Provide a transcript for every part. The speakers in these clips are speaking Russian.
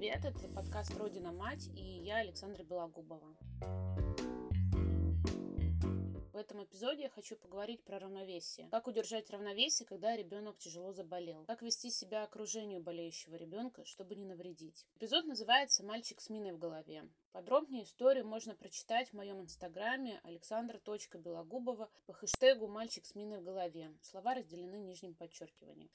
привет! Это подкаст «Родина мать» и я, Александра Белогубова. В этом эпизоде я хочу поговорить про равновесие. Как удержать равновесие, когда ребенок тяжело заболел? Как вести себя окружению болеющего ребенка, чтобы не навредить? Эпизод называется «Мальчик с миной в голове». Подробнее историю можно прочитать в моем инстаграме александра.белогубова по хэштегу «Мальчик с миной в голове». Слова разделены нижним подчеркиванием.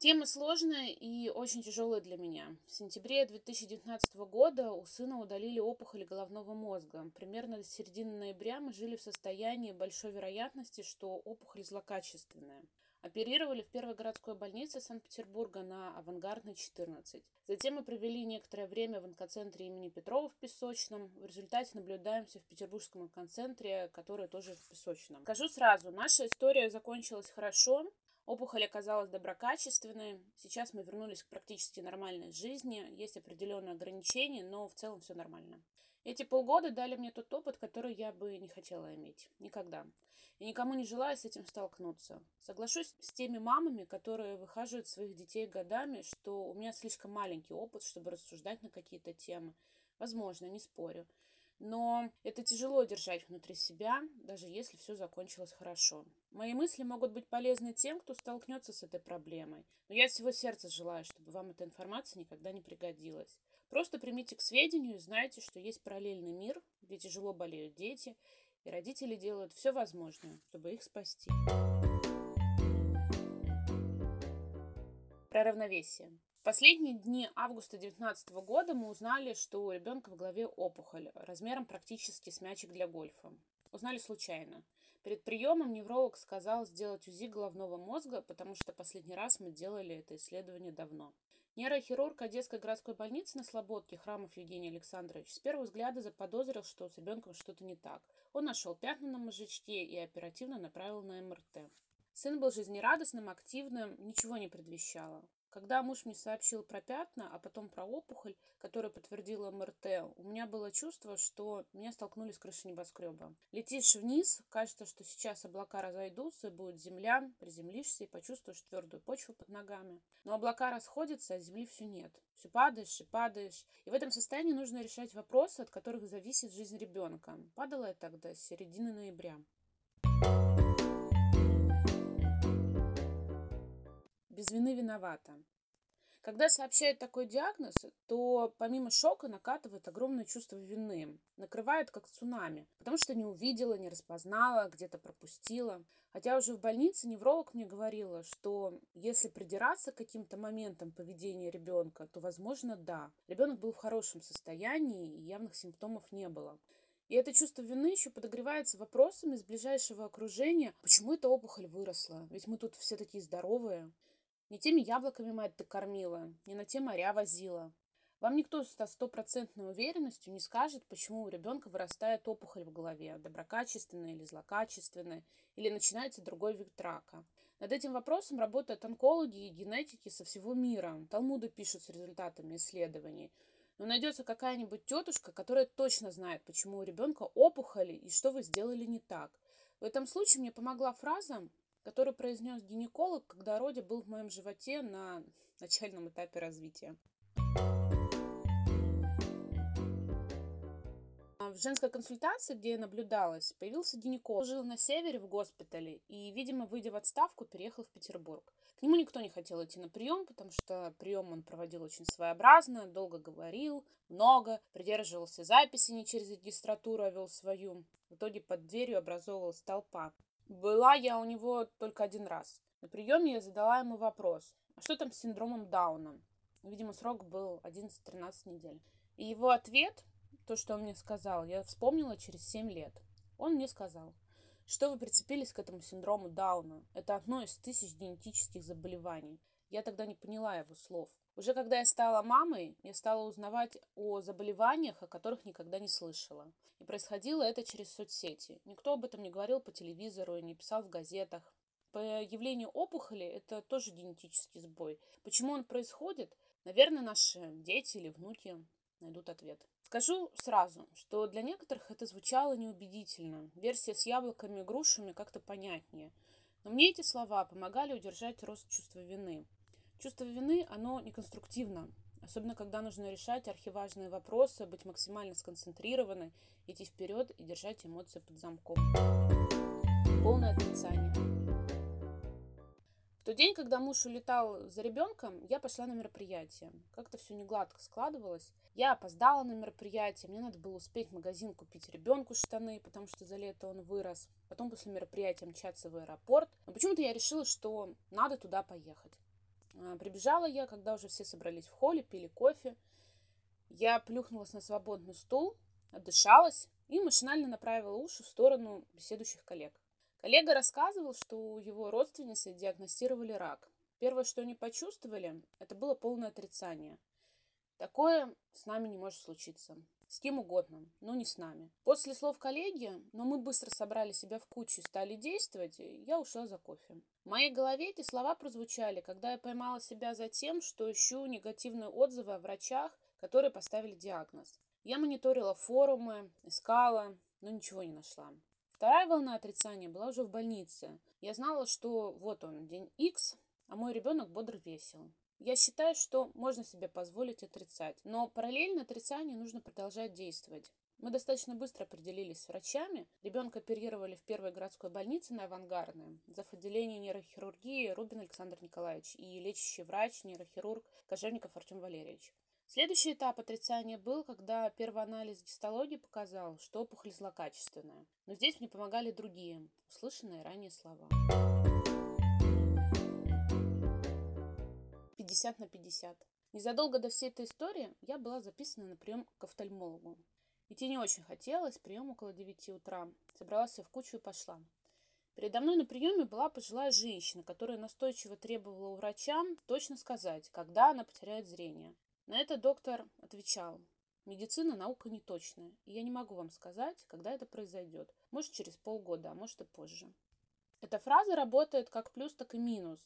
Тема сложная и очень тяжелая для меня. В сентябре 2019 года у сына удалили опухоль головного мозга. Примерно до середины ноября мы жили в состоянии большой вероятности, что опухоль злокачественная. Оперировали в первой городской больнице Санкт-Петербурга на Авангардной 14. Затем мы провели некоторое время в онкоцентре имени Петрова в Песочном. В результате наблюдаемся в Петербургском онкоцентре, который тоже в Песочном. Скажу сразу, наша история закончилась хорошо. Опухоль оказалась доброкачественной. Сейчас мы вернулись к практически нормальной жизни. Есть определенные ограничения, но в целом все нормально. Эти полгода дали мне тот опыт, который я бы не хотела иметь. Никогда. И никому не желаю с этим столкнуться. Соглашусь с теми мамами, которые выхаживают своих детей годами, что у меня слишком маленький опыт, чтобы рассуждать на какие-то темы. Возможно, не спорю. Но это тяжело держать внутри себя, даже если все закончилось хорошо. Мои мысли могут быть полезны тем, кто столкнется с этой проблемой. Но я всего сердца желаю, чтобы вам эта информация никогда не пригодилась. Просто примите к сведению и знайте, что есть параллельный мир, где тяжело болеют дети, и родители делают все возможное, чтобы их спасти. Про равновесие. В последние дни августа 2019 года мы узнали, что у ребенка в голове опухоль размером практически с мячик для гольфа. Узнали случайно. Перед приемом невролог сказал сделать УЗИ головного мозга, потому что последний раз мы делали это исследование давно. Нейрохирург Одесской городской больницы на Слободке Храмов Евгений Александрович с первого взгляда заподозрил, что с ребенком что-то не так. Он нашел пятна на мозжечке и оперативно направил на МРТ. Сын был жизнерадостным, активным, ничего не предвещало. Когда муж мне сообщил про пятна, а потом про опухоль, которая подтвердила МРТ, у меня было чувство, что меня столкнули с крышей небоскреба. Летишь вниз, кажется, что сейчас облака разойдутся, будет земля, приземлишься и почувствуешь твердую почву под ногами. Но облака расходятся, а земли все нет. Все падаешь и падаешь. И в этом состоянии нужно решать вопросы, от которых зависит жизнь ребенка. Падала я тогда с середины ноября. Без вины виновата. Когда сообщают такой диагноз, то помимо шока накатывает огромное чувство вины. Накрывает как цунами, потому что не увидела, не распознала, где-то пропустила. Хотя уже в больнице невролог мне говорила, что если придираться к каким-то моментам поведения ребенка, то, возможно, да. Ребенок был в хорошем состоянии и явных симптомов не было. И это чувство вины еще подогревается вопросами из ближайшего окружения. Почему эта опухоль выросла? Ведь мы тут все такие здоровые. Не теми яблоками мать ты кормила, не на те моря возила. Вам никто со стопроцентной уверенностью не скажет, почему у ребенка вырастает опухоль в голове, доброкачественная или злокачественная, или начинается другой вид рака. Над этим вопросом работают онкологи и генетики со всего мира. Талмуды пишут с результатами исследований. Но найдется какая-нибудь тетушка, которая точно знает, почему у ребенка опухоли и что вы сделали не так. В этом случае мне помогла фраза который произнес гинеколог, когда Роди был в моем животе на начальном этапе развития. В женской консультации, где я наблюдалась, появился гинеколог. Жил на севере в госпитале и, видимо, выйдя в отставку, переехал в Петербург. К нему никто не хотел идти на прием, потому что прием он проводил очень своеобразно, долго говорил, много, придерживался записи не через регистратуру, а вел свою. В итоге под дверью образовывалась толпа. Была я у него только один раз. На приеме я задала ему вопрос, а что там с синдромом Дауна? Видимо, срок был 11-13 недель. И его ответ, то, что он мне сказал, я вспомнила через 7 лет. Он мне сказал, что вы прицепились к этому синдрому Дауна. Это одно из тысяч генетических заболеваний. Я тогда не поняла его слов. Уже когда я стала мамой, я стала узнавать о заболеваниях, о которых никогда не слышала. И происходило это через соцсети. Никто об этом не говорил по телевизору и не писал в газетах. Появление опухоли – это тоже генетический сбой. Почему он происходит? Наверное, наши дети или внуки найдут ответ. Скажу сразу, что для некоторых это звучало неубедительно. Версия с яблоками и грушами как-то понятнее. Но мне эти слова помогали удержать рост чувства вины. Чувство вины, оно неконструктивно, особенно когда нужно решать архиважные вопросы, быть максимально сконцентрированной, идти вперед и держать эмоции под замком. Полное отрицание. В тот день, когда муж улетал за ребенком, я пошла на мероприятие. Как-то все не гладко складывалось. Я опоздала на мероприятие, мне надо было успеть в магазин купить ребенку штаны, потому что за лето он вырос. Потом после мероприятия мчаться в аэропорт. Но почему-то я решила, что надо туда поехать. А, прибежала я, когда уже все собрались в холле, пили кофе. Я плюхнулась на свободный стул, отдышалась и машинально направила уши в сторону беседующих коллег. Коллега рассказывал, что у его родственницы диагностировали рак. Первое, что они почувствовали, это было полное отрицание. Такое с нами не может случиться. С кем угодно, но не с нами. После слов коллеги, но мы быстро собрали себя в кучу и стали действовать, я ушла за кофе. В моей голове эти слова прозвучали, когда я поймала себя за тем, что ищу негативные отзывы о врачах, которые поставили диагноз. Я мониторила форумы, искала, но ничего не нашла. Вторая волна отрицания была уже в больнице. Я знала, что вот он, день X, а мой ребенок бодр весел. Я считаю, что можно себе позволить отрицать, но параллельно отрицанию нужно продолжать действовать. Мы достаточно быстро определились с врачами. Ребенка оперировали в первой городской больнице на Авангардной. За отделение нейрохирургии Рубин Александр Николаевич и лечащий врач, нейрохирург Кожевников Артем Валерьевич. Следующий этап отрицания был, когда первый анализ гистологии показал, что опухоль злокачественная. Но здесь мне помогали другие, услышанные ранее слова. 50 на 50. Незадолго до всей этой истории я была записана на прием к офтальмологу. Идти не очень хотелось, прием около 9 утра. Собралась я в кучу и пошла. Передо мной на приеме была пожилая женщина, которая настойчиво требовала у врача точно сказать, когда она потеряет зрение. На это доктор отвечал, медицина наука неточная, и я не могу вам сказать, когда это произойдет. Может, через полгода, а может и позже. Эта фраза работает как плюс, так и минус.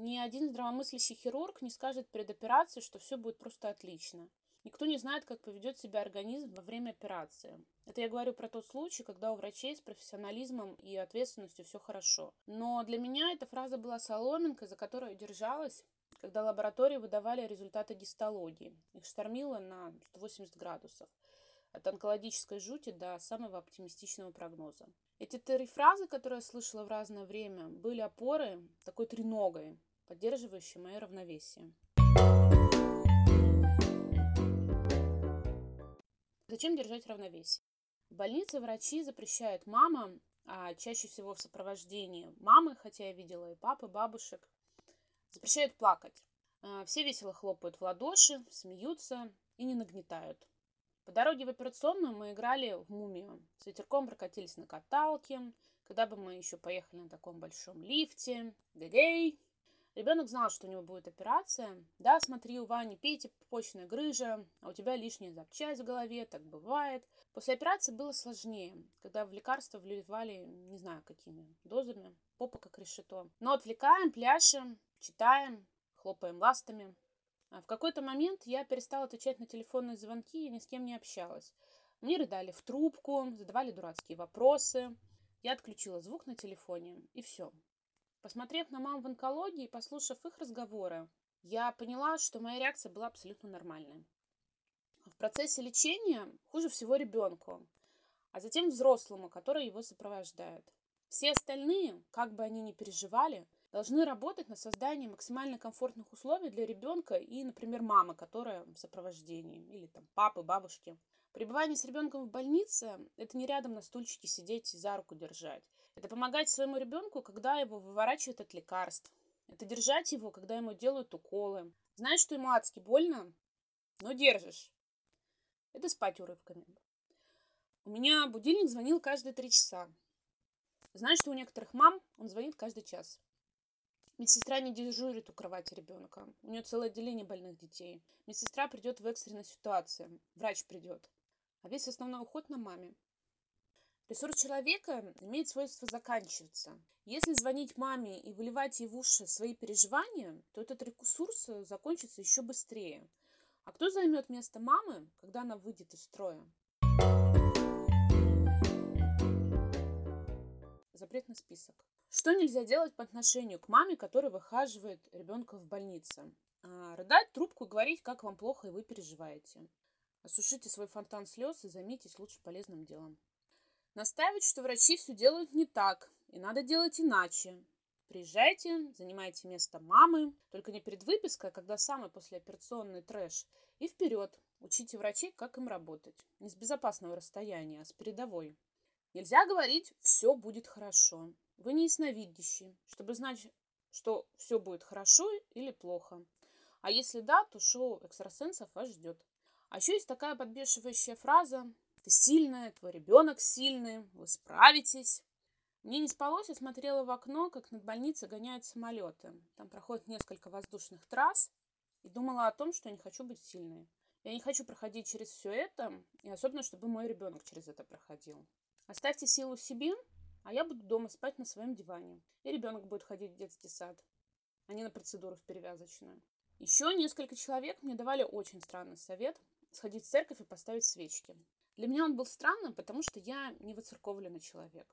Ни один здравомыслящий хирург не скажет перед операцией, что все будет просто отлично. Никто не знает, как поведет себя организм во время операции. Это я говорю про тот случай, когда у врачей с профессионализмом и ответственностью все хорошо. Но для меня эта фраза была соломинкой, за которую я держалась, когда лаборатории выдавали результаты гистологии. Их штормило на 180 градусов. От онкологической жути до самого оптимистичного прогноза. Эти три фразы, которые я слышала в разное время, были опорой, такой треногой, поддерживающей мое равновесие. Зачем держать равновесие? В больнице врачи запрещают мамам, а чаще всего в сопровождении мамы, хотя я видела и папы, бабушек, Запрещают плакать. А, все весело хлопают в ладоши, смеются и не нагнетают. По дороге в операционную мы играли в мумию. С ветерком прокатились на каталке. Когда бы мы еще поехали на таком большом лифте. Гэгей! Ребенок знал, что у него будет операция. Да, смотри, у Вани Пети почная грыжа, а у тебя лишняя запчасть в голове, так бывает. После операции было сложнее, когда в лекарства вливали, не знаю какими дозами, попа как решето. Но отвлекаем, пляшем, читаем, хлопаем ластами. А в какой-то момент я перестала отвечать на телефонные звонки и ни с кем не общалась. Мне рыдали в трубку, задавали дурацкие вопросы. Я отключила звук на телефоне, и все. Посмотрев на мам в онкологии и послушав их разговоры, я поняла, что моя реакция была абсолютно нормальной. В процессе лечения хуже всего ребенку, а затем взрослому, который его сопровождает. Все остальные, как бы они ни переживали, должны работать на создание максимально комфортных условий для ребенка и, например, мамы, которая в сопровождении, или там папы, бабушки. Пребывание с ребенком в больнице – это не рядом на стульчике сидеть и за руку держать. Это помогать своему ребенку, когда его выворачивают от лекарств. Это держать его, когда ему делают уколы. Знаешь, что ему адски больно, но держишь. Это спать урывками. У меня будильник звонил каждые три часа. Знаешь, что у некоторых мам он звонит каждый час. Медсестра не дежурит у кровати ребенка. У нее целое отделение больных детей. Медсестра придет в экстренной ситуации. Врач придет. А весь основной уход на маме. Ресурс человека имеет свойство заканчиваться. Если звонить маме и выливать ей в уши свои переживания, то этот ресурс закончится еще быстрее. А кто займет место мамы, когда она выйдет из строя? запретный список. Что нельзя делать по отношению к маме, которая выхаживает ребенка в больнице? А, рыдать трубку и говорить, как вам плохо и вы переживаете. Осушите свой фонтан слез и займитесь лучше полезным делом. Настаивать, что врачи все делают не так, и надо делать иначе. Приезжайте, занимайте место мамы, только не перед выпиской, а когда самый послеоперационный трэш. И вперед, учите врачей, как им работать. Не с безопасного расстояния, а с передовой. Нельзя говорить «все будет хорошо». Вы не ясновидящий, чтобы знать, что все будет хорошо или плохо. А если да, то шоу экстрасенсов вас ждет. А еще есть такая подбешивающая фраза «Ты сильная, твой ребенок сильный, вы справитесь». Мне не спалось, я смотрела в окно, как над больницей гоняют самолеты. Там проходит несколько воздушных трасс. И думала о том, что я не хочу быть сильной. Я не хочу проходить через все это, и особенно, чтобы мой ребенок через это проходил. Оставьте силу себе, а я буду дома спать на своем диване. И ребенок будет ходить в детский сад, а не на процедуру в перевязочную. Еще несколько человек мне давали очень странный совет сходить в церковь и поставить свечки. Для меня он был странным, потому что я не выцерковленный человек.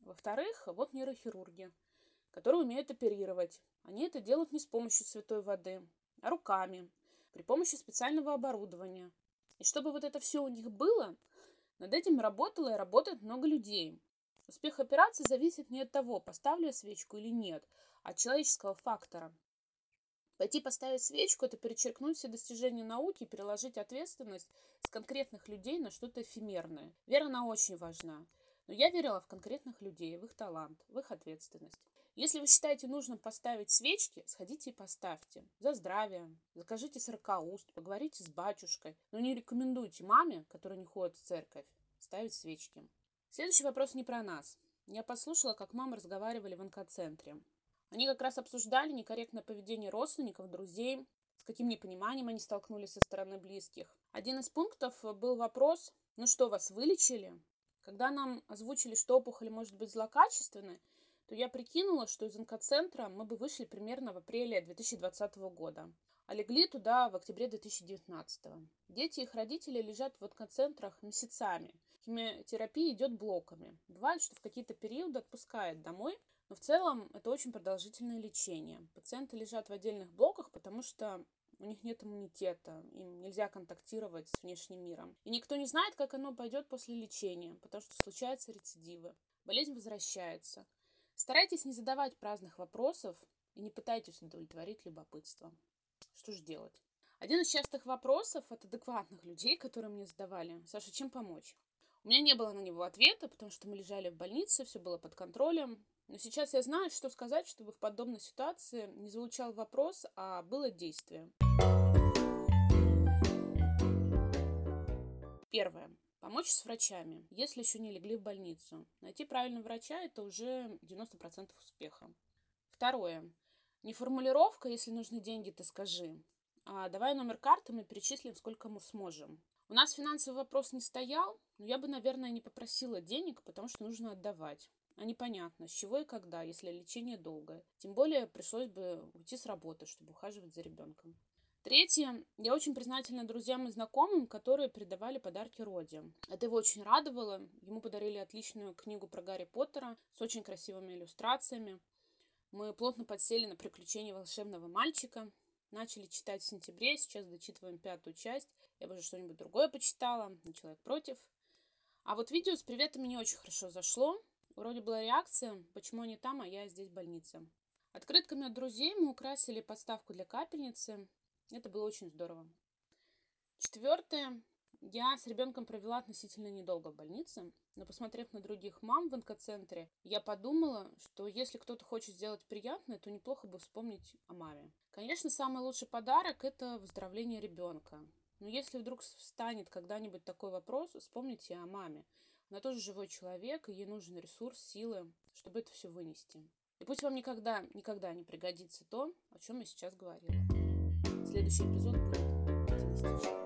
Во-вторых, вот нейрохирурги, которые умеют оперировать. Они это делают не с помощью святой воды, а руками, при помощи специального оборудования. И чтобы вот это все у них было, над этим работало и работает много людей. Успех операции зависит не от того, поставлю я свечку или нет, а от человеческого фактора. Пойти поставить свечку – это перечеркнуть все достижения науки и переложить ответственность с конкретных людей на что-то эфемерное. Вера, она очень важна. Но я верила в конкретных людей, в их талант, в их ответственность. Если вы считаете нужным поставить свечки, сходите и поставьте. За здравие. Закажите сорокауст, поговорите с батюшкой. Но не рекомендуйте маме, которая не ходит в церковь, ставить свечки. Следующий вопрос не про нас. Я послушала, как мамы разговаривали в онкоцентре. Они как раз обсуждали некорректное поведение родственников, друзей, с каким непониманием они столкнулись со стороны близких. Один из пунктов был вопрос, ну что, вас вылечили? Когда нам озвучили, что опухоль может быть злокачественной, то я прикинула, что из онкоцентра мы бы вышли примерно в апреле 2020 года, а легли туда в октябре 2019. Дети и их родители лежат в онкоцентрах месяцами. Химиотерапия идет блоками. Бывает, что в какие-то периоды отпускают домой, но в целом это очень продолжительное лечение. Пациенты лежат в отдельных блоках, потому что у них нет иммунитета, им нельзя контактировать с внешним миром. И никто не знает, как оно пойдет после лечения, потому что случаются рецидивы. Болезнь возвращается. Старайтесь не задавать праздных вопросов и не пытайтесь удовлетворить любопытство. Что же делать? Один из частых вопросов от адекватных людей, которые мне задавали, Саша, чем помочь? У меня не было на него ответа, потому что мы лежали в больнице, все было под контролем. Но сейчас я знаю, что сказать, чтобы в подобной ситуации не звучал вопрос, а было действие. Первое. Помочь с врачами, если еще не легли в больницу. Найти правильного врача – это уже 90% успеха. Второе. Не формулировка, если нужны деньги, ты скажи. А давай номер карты, мы перечислим, сколько мы сможем. У нас финансовый вопрос не стоял, но я бы, наверное, не попросила денег, потому что нужно отдавать. А непонятно, с чего и когда, если лечение долгое. Тем более пришлось бы уйти с работы, чтобы ухаживать за ребенком. Третье. Я очень признательна друзьям и знакомым, которые передавали подарки Роди. Это его очень радовало. Ему подарили отличную книгу про Гарри Поттера с очень красивыми иллюстрациями. Мы плотно подсели на приключения волшебного мальчика. Начали читать в сентябре, сейчас дочитываем пятую часть. Я бы уже что-нибудь другое почитала, человек против. А вот видео с приветами не очень хорошо зашло. Вроде была реакция, почему они там, а я здесь в больнице. Открытками от друзей мы украсили подставку для капельницы. Это было очень здорово. Четвертое. Я с ребенком провела относительно недолго в больнице, но посмотрев на других мам в онкоцентре, я подумала, что если кто-то хочет сделать приятное, то неплохо бы вспомнить о маме. Конечно, самый лучший подарок – это выздоровление ребенка. Но если вдруг встанет когда-нибудь такой вопрос, вспомните о маме. Она тоже живой человек, и ей нужен ресурс, силы, чтобы это все вынести. И пусть вам никогда, никогда не пригодится то, о чем я сейчас говорила. Следующий эпизод будет.